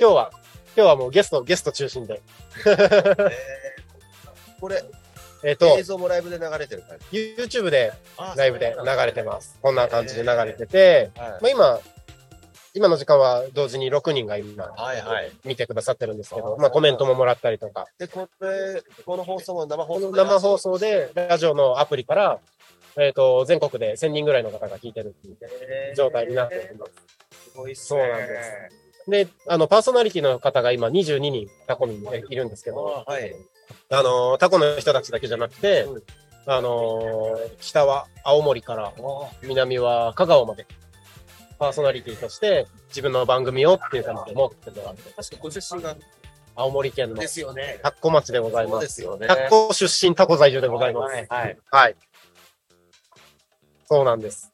今日は、今日はもうゲスト、ゲスト中心で。えーこれ、えっ、と映、像もライブで流れてる感じ？YouTube であライブで流れてます。こんな感じで流れてて、はいまあ今、今の時間は同時に6人が今はいはい。見てくださってるんですけど、まあコメントももらったりとか、で、これ、この放送も生放こ送の生放送でラジオのアプリから、えっ、と、全国で1000人ぐらいの方が聞いてるっていう状態になっております。すごいっすそうなんです。で、あの、パーソナリティの方が今22人タコミにいるんですけど、はい。あの、タコの人たちだけじゃなくて、あの、北は青森から、南は香川まで、パーソナリティとして自分の番組をっていう感じで持ってもらって、確かご出身が青森県のですよね。タッコ町でございそうま。ですすよね。タッコ出身タコ在住でございます。はい。はい。はい。そうなんです。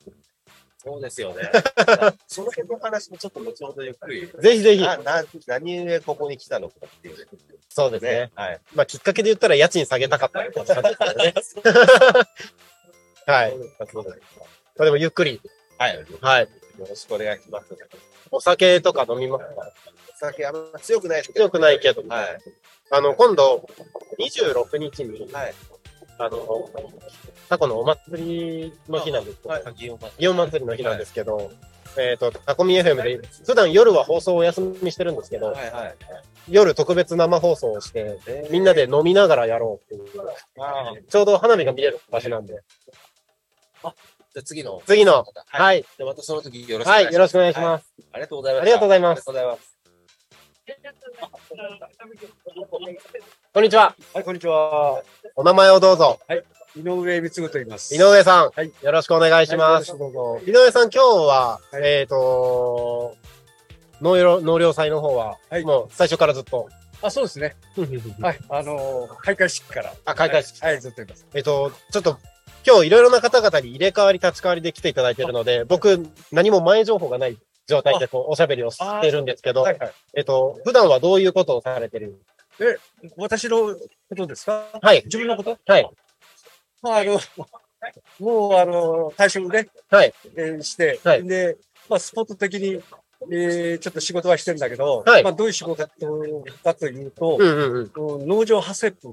そうですよね。その辺の話もちょっと後ほどゆっくり。ぜひぜひ、何故ここに来たのかっていう。そうですね。はい。まあ、きっかけで言ったら家賃下げたかったって感じですけどね。はい。まあでもゆっくり、はい。よはい。ろしくお願いします。お酒とか飲みますか？お酒あんま強くないですけど。強くないけど、はい。あの、今度、26日に、はい。あの、タコのお祭りの日なんですけど、はい。祇園祭りの日なんですけど、えっ、と、タコミ FM で、普段夜は放送をお休みしてるんですけど、はいはい。夜特別生放送をして、みんなで飲みながらやろうっていう、ああ。ちょうど花火が見れる場所なんで、じゃあ次の。次の、はい。はい、じゃあまたその時よろしくおはい、願いします。よろしくお願いします。ありがとうございます。ありがとうございますありがとうございます。こんにちは。はい、こんにちは。お名前をどうぞ。井上光嗣と言います。井上さん、はいよろしくお願いします。はい井上さん、今日は、はいえっ、と農業、農業祭の方は、はいもう最初からずっと。あ、そうですね。はい、あのー開会式から。あ、開会式。はい、はいずっといます。えっ、と、ちょっと、今日いろいろな方々に入れ替わり立ち替わりで来ていただいているので、僕、何も前情報がない状態でこうおしゃべりをしてるんですけど、はい、はい。えっ、と、普段はどういうことをされてる？私のことですか？はい。自分のこと？はい。まあ、あの、もう、あの、退職ね、はい。えーして、はいで、まあ、スポット的に、えーちょっと仕事はしてるんだけど、はいまあ、どういう仕事かというと、うんうんうん。農場ハセップ。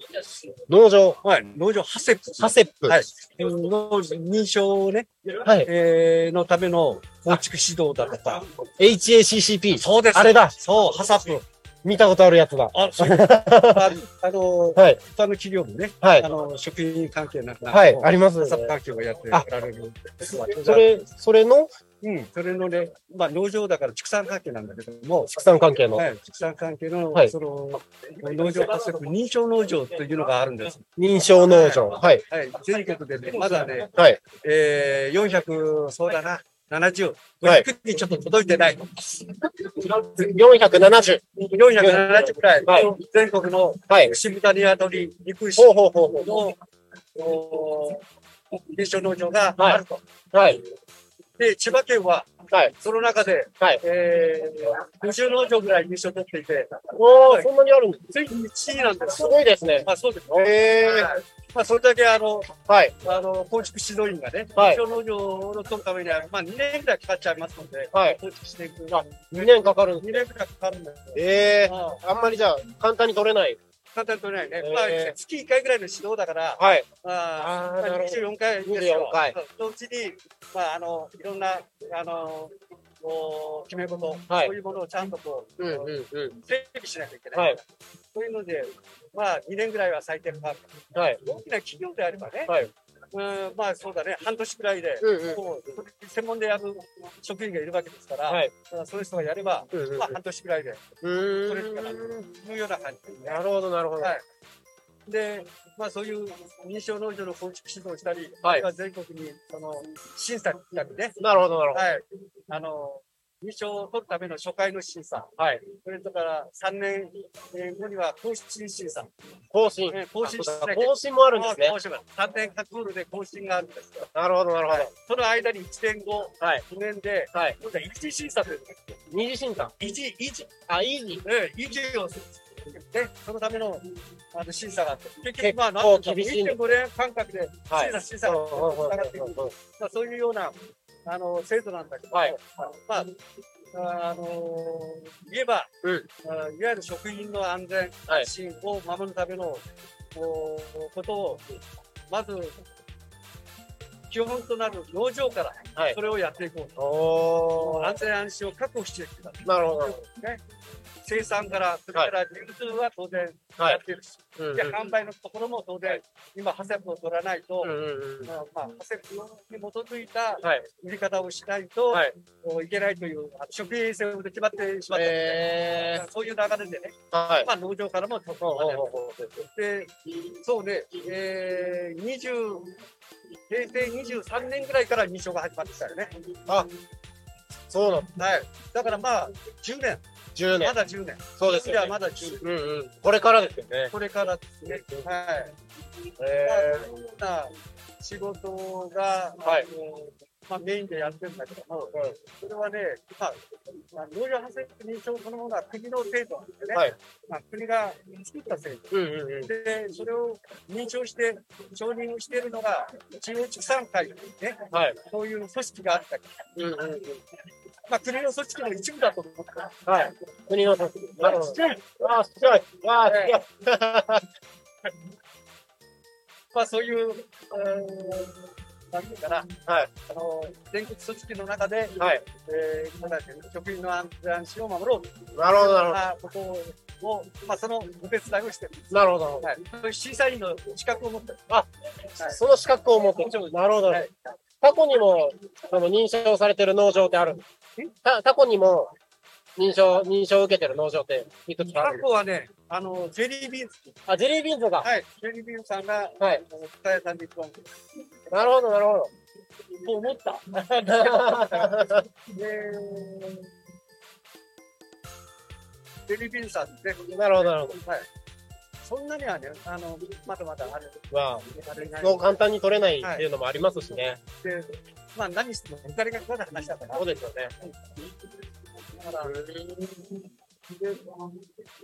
農場、はい、農場ハセップ。ハセップ。はい。農認証をね、はい。えーのための構築指導だとか。HACCP。そうです。あれだ。そう、ハサップ。見たことあるやつだ。あ、そう。ああの、はい。一般の企業もね、はいあの、食品関係なんか、はいありますサブ関係をやっておられる。それ、それのうん、それのね、まあ農場だから畜産関係なんだけども、畜産関係の。はい、畜産関係の、はいその、農場化する認証農場というのがあるんです。認証農場。はい。はい、全国でね、まだね、はい。えー、400、そうだな、70、はい500にちょっと届いてない。470。470くらい、はい全国のはい。牛豚鶏肉牛ほうほうほうほの、お認証農場があると。う。はい。で、千葉県は、はい。その中で、はい。えー、50農場ぐらい認証取っていて、おー、そんなにあるんですついに1位なんですすごいですね。まあそうです。へはいまあそれだけあの、ー。はい。あの、構築指導員がね、はい農場を取るためには、まあ2年ぐらいかかっちゃいますので、はい構築していく。あ2年かかるん2年ぐらいかかるんですよ。ええまああんまりじゃあ、簡単に取れない。簡単に取れないね。えーまあ月1回ぐらいの指導だから、はい。まあ、まああーなるほど24回ですよ。24回そのうちに、まあ、あの、いろんな、あの、決め事、はいそういうものをちゃんとこう、うんうんうん。整備しなきゃいけない。はいそういうので、まあ、2年ぐらいは最低かかる。はい。大きな企業であればね、はい。うん、まあそうだね、半年くらいで、うんうんもう専門でやる職員がいるわけですから、はいそういう人がやれば、うんうんうんまあ半年くらいで、うそれーから、ん。いうような感じね。なるほど、なるほど。はい。で、まあそういう認証農場の構築指導をしたり、はい全国にその審査したりね、なるほど、なるほはい。あの、認証を取るための初回の審査、ど。はい。それとから3年後には更新審査、更新。えー更新更新もあるんですね。更新も3年間クールで更新があるんですよ。なるほど、なるほど。その間に1年後、はい。5年で、はい。今度は一次審査という二次審査。あ、をする。で、そのためのあの審査があって、結結局、まあ、構なんとか厳しいんだ1.5年間隔ではい審査、審査がっていく。まあ、そういうような、あの、制度なんだけども、はいまあ、あの言えば、うんあいわゆる職員の安全、はい安心を守るための、ことを、まず、基本となる農場から、はいそれをやっていこうと。おー。安全安心を確保していくんだ。なるほど。ね、生産から、それから流通は当然はいやってるし、うんうんで販売のところも当然、今、ハセプを取らないと。まあ、まあ、ハセプに基づいたはい。売り方をしないと、はい。いけないという、食品衛生で決まってしまったので、えそういう流れでね、ー。はい。まあ、農場からも取っで、そうね、えー、20、平成23年ぐらいから認証が始まってきたよね。そうなの。はい。だからまあ、10年、10年ま。だ10年。そうですよね。まだ10年。うんうん。これからですよね。これからですね。はい。えまあ、そういうような仕事が、はいまあ、メインでやってるんだけども、それはね、まあ、まあ農業派生認証そのものは国の制度なんでね、はいまあ、国が作った制度。ー。うんうんうん。で、それを認証して、承認をしているのが、中央畜産会というね、はい。そういう組織があったり、うんうんうん。まあ、国の組織の一部だと思ってはい。国のさ、なるほど。あ、すごい。わあ、すごい。まあ、そういう、えーなんていうかな、はい。あの、全国組織の中で、はい。えー、なん職員の安全安心を守ろうなるほど、なるほなことを、まあ、そのお手伝いをしてるんです。ど。なるほど。はい。そういう審査員の資格を持ってる。その資格を持ってる。なるほど。はい過去にも、その認証されてる農場ってあるた過去にも、認証、認証を受けてる農場っていくつかあ過る去はね、あの、ジェリービーンズ。あ、ジェリービーンズが。はい。ジェリービーンズさんが、はい。さんで一番、なるほど、なるほど。と思った。で、ジェリービーンズさんですね。なるほど、なるほど。はい。そんなにはね、あの、まだまだある。まあそう簡単に取れないっていうのもありますしね。で、まあ何してもお金がかかる話だから。そうですよね。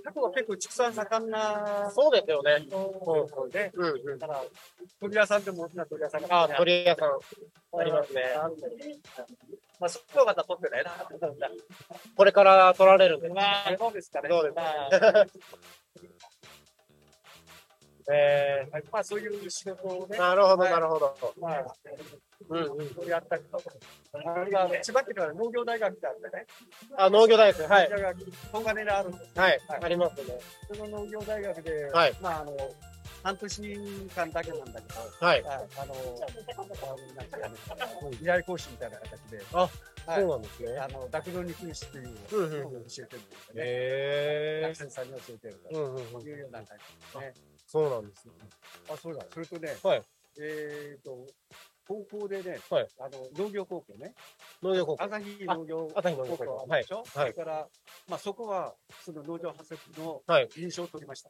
だかは結構畜産盛んな、そうですよね。そうね。うんうん。だから、鳥屋さんでも大きな鳥屋さんが。あ、鳥屋さん。ありますね。まあ、そこはまた取ってないな。これから取られるんです。まあ、そうですかね。そうですまあ えまあ、そういう仕事をねー、。なるほど、なるほど。まあ、やったりとか。あれが千葉県から農業大学ってあってね。あ、農業大学、はい。大学、本金であるんです。はい、ありますね。その農業大学で、はいまあ、あの、半年間だけなんだけど、はいあの、あのなんていうかね、依頼講師みたいな形で、あ、はいそうなんですね。あの、酪農肉牛っていううんうんのを教えてるんですよね。へ学生さんに教えてるとうんうんうんいうような感じですね。そうなんですね。あ、そうだ。それとね、はいえっと、高校でね、はい。あの、農業高校ね。農業高校。朝日農業あ朝日農業高校。でしょ、はい。それから、まあそこは、その農場派設のはい。認証を取りました。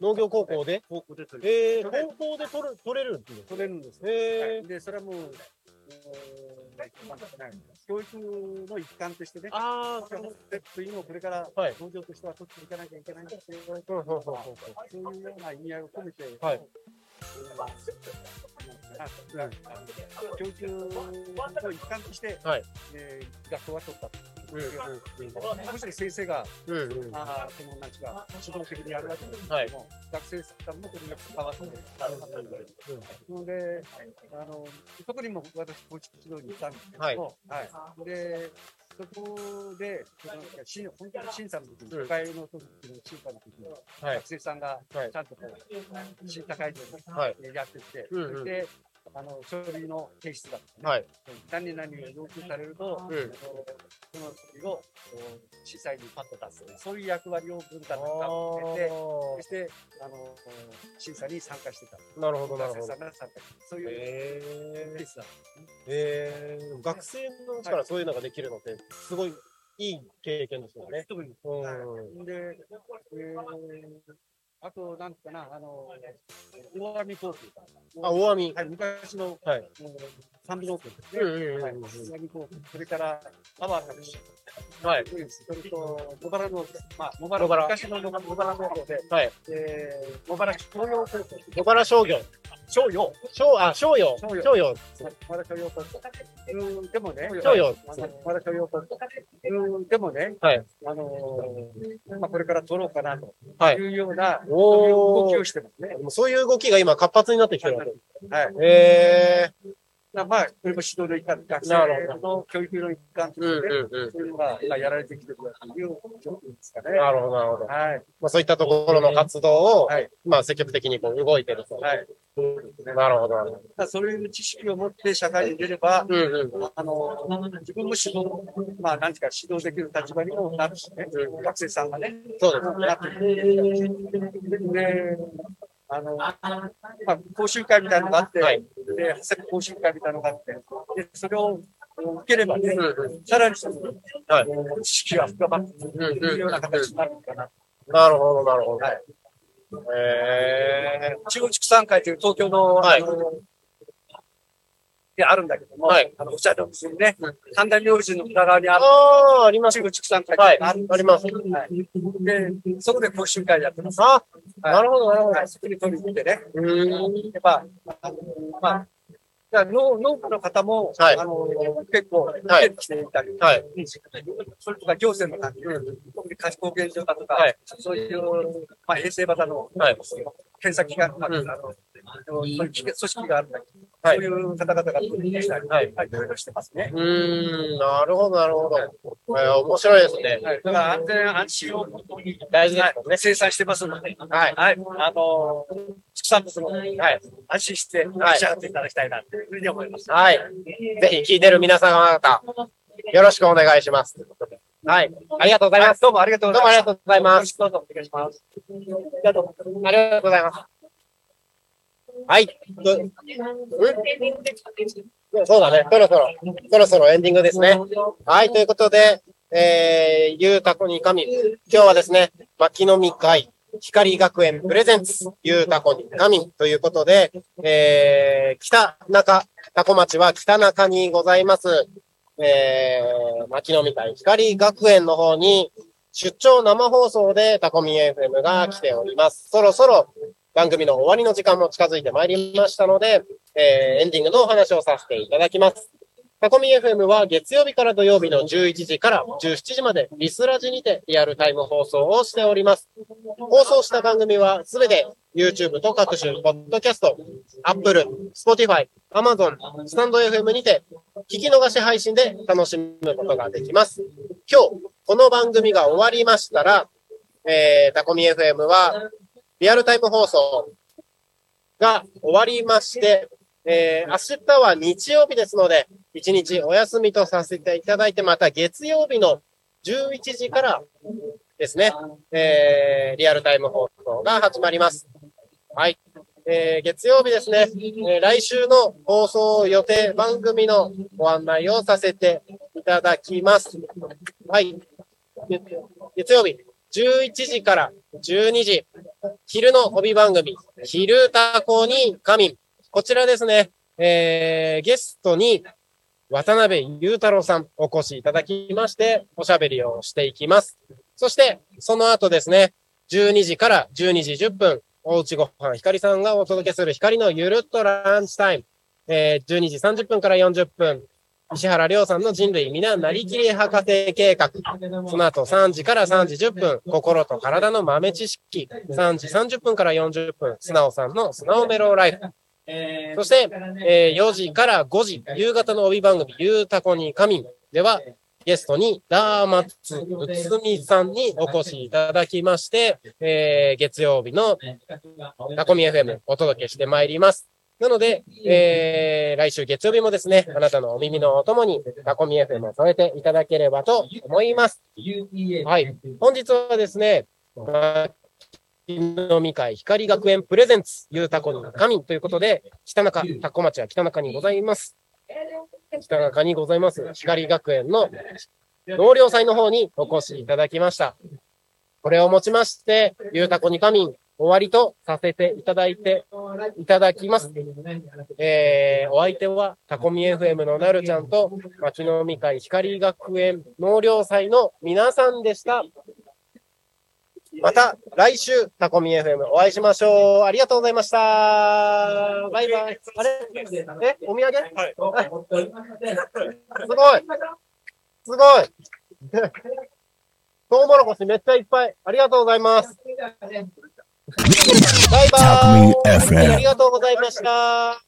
農業高校で？高校で取りえー、高校で取る、取れるんですね。取れるんですよ。へはい。で、それはもう、教育の一環としてね、ああ、ステップインをこれからはい。農業としては取っていかなきゃいけないんですけど、うそういうような意味合いを込めて、はい。あうん。教育の一環として、はいえー学校は取ったと。う。ん。うん。もし先生が、うんうんあーそのなんちゅうか指導的にやるわけですけども、はい。学生さんもこれが関わってるので、あの特にも私、構築指導に行ったんですけども、でそこで、その審本当に審査の時に、初回の時の審査の時に、はい。学生さんがはい。ちゃんとこう、審査会場はい。でやってきて、そして、あの書類の提出だとかね、はい。何々が要求されると、うん。その書類を司祭にパッと出す、そういう役割を分担を受けて、そしてあの審査に参加してた。なるほどなるほど。学生さんが参加してたそういうへケースだ。えー、学生のうちからそういうのができるのって、すごいいい経験ですよね。うん。で、えー、あと、なんかな、あの、大網航空か。あ大網はい、昔の、はい。三尾航空ですね。うんうんうん大網航空。それから、パワータクシー。はい。それと、茂原の、まあ、茂原、昔の茂原の方で、はい。えー、茂原商用航空。茂原商業。商用。商、あ、商用。商用商用。茂原商用航空。うん、でもね、商用あの茂原商用航空。うん、でもね、はい。あのーまあ、これから取ろうかなとはいいうような、おー動きをしてますね。そういう動きが今活発になってきてるわけです。はい。へまあ、これも指導の一環、学生の教育の一環としてね、そういうのが今やられてきてるという状況ですかね。なるほど、なるほど。はい。まあ、そういったところの活動を、まあ、積極的にこう動いてると。はい。なるほど、なるほど。そういう知識を持って社会に出れば、うんうん。あの、自分も指導、まあ、何ていうか指導できる立場にもなるしね、学生さんがね、そうですね。なってくる。で、あの、まあ、講習会みたいなのがあって、で、派生講習会みたいなのがあって、で、それを受ければね、さらにその、知識が深まっていくような形になるのかな。なるほど、なるほど。へ中央畜産会という東京の、あのであるんだけども、あの、お茶のですね、神田明神の裏側にある、ああ、あります。中央畜産会っていあるんですあります。はい。で、そこで講習会やってます。あ、なるほど、なるほど。はい、そこに取り入れてね。やっぱ、あのまあ、だから農農家の方も、あの結構、受けてきていたり、はいそれとか行政の関係、特に貸し貢献所だとか、そういう、まあ、衛生型の、検査機関、まああのそういう組織があるんだけど、そういう方々が取り入れたり、はい、いろいろしてますね。うーん、なるほど、なるほど。えー面白いですね。はい、だから安全安心を本当に大事ですね。生産してますので、はい。はい。あの、畜産物の、はい。安心して召し上がっていただきたいなというふうに思います。はい。ぜひ聞いてる皆様方、よろしくお願いします。はい。ありがとうございます。どうもありがとうございます。どうもありがとうございます。どうぞお願いします。ありがとうございます。はい。どう？ん？そうだね。そろそろ、そろそろエンディングですね。はい。ということで、えー、ゆうたこに神。今日はですね、牧野み会、光学園プレゼンツ、ゆうたこに神ということで、えー、北中、タコ町は北中にございます、えー、牧野み会光学園の方に、出張生放送でタコミ FM が来ております。そろそろ番組の終わりの時間も近づいてまいりましたので、えーエンディングのお話をさせていただきます。タコミ FM は月曜日から土曜日の11時から17時までリスラジにてリアルタイム放送をしております。放送した番組はすべて YouTube と各種ポッドキャスト、Apple、Spotify、Amazon、スタンド FM にて聞き逃し配信で楽しむことができます。今日、この番組が終わりましたら、えー、タコミ FM はリアルタイム放送が終わりまして、えー、明日は日曜日ですので、一日お休みとさせていただいて、また月曜日の11時からですね、えー、リアルタイム放送が始まります。はい。えー、月曜日ですね、えー来週の放送予定番組のご案内をさせていただきます。はい。月曜日、11時から12時、昼の帯番組、昼タコに仮眠。こちらですね、えー、ゲストに渡辺裕太郎さんお越しいただきまして、おしゃべりをしていきます。そして、その後ですね、12時から12時10分、おうちごはんひかりさんがお届けする光のゆるっとランチタイム。えー、12時30分から40分、石原亮さんの人類皆なりきり博士計画。その後3時から3時10分、心と体の豆知識。3時30分から40分、素直さんの素直メローライフ。そして、えー4時から5時、夕方の帯番組、ゆうたこに仮眠では、ゲストにダーマツうつみさんにお越しいただきまして、えー月曜日のタコミ FM お届けしてまいります。なので、えー来週月曜日もですね、あなたのお耳のお供にタコミ FM を添えていただければと思います。はい。本日はですね、飲み会光学園プレゼンツ、ゆうたこに神ということで、北中、タコ町は北中にございます。北中にございます、光学園の納涼祭の方にお越しいただきました。これをもちまして、ゆうたこに神終わりとさせていただいて、いただきます。えー、お相手は、タコミ FM のなるちゃんと、町飲み会光学園納涼祭の皆さんでした。また来週、タコミ FM お会いしましょう。ありがとうございました。バイバイ。あれえお土産？はい。すごい。すごい。トウモロコシめっちゃいっぱい。ありがとうございます。バイバイ。ありがとうございました。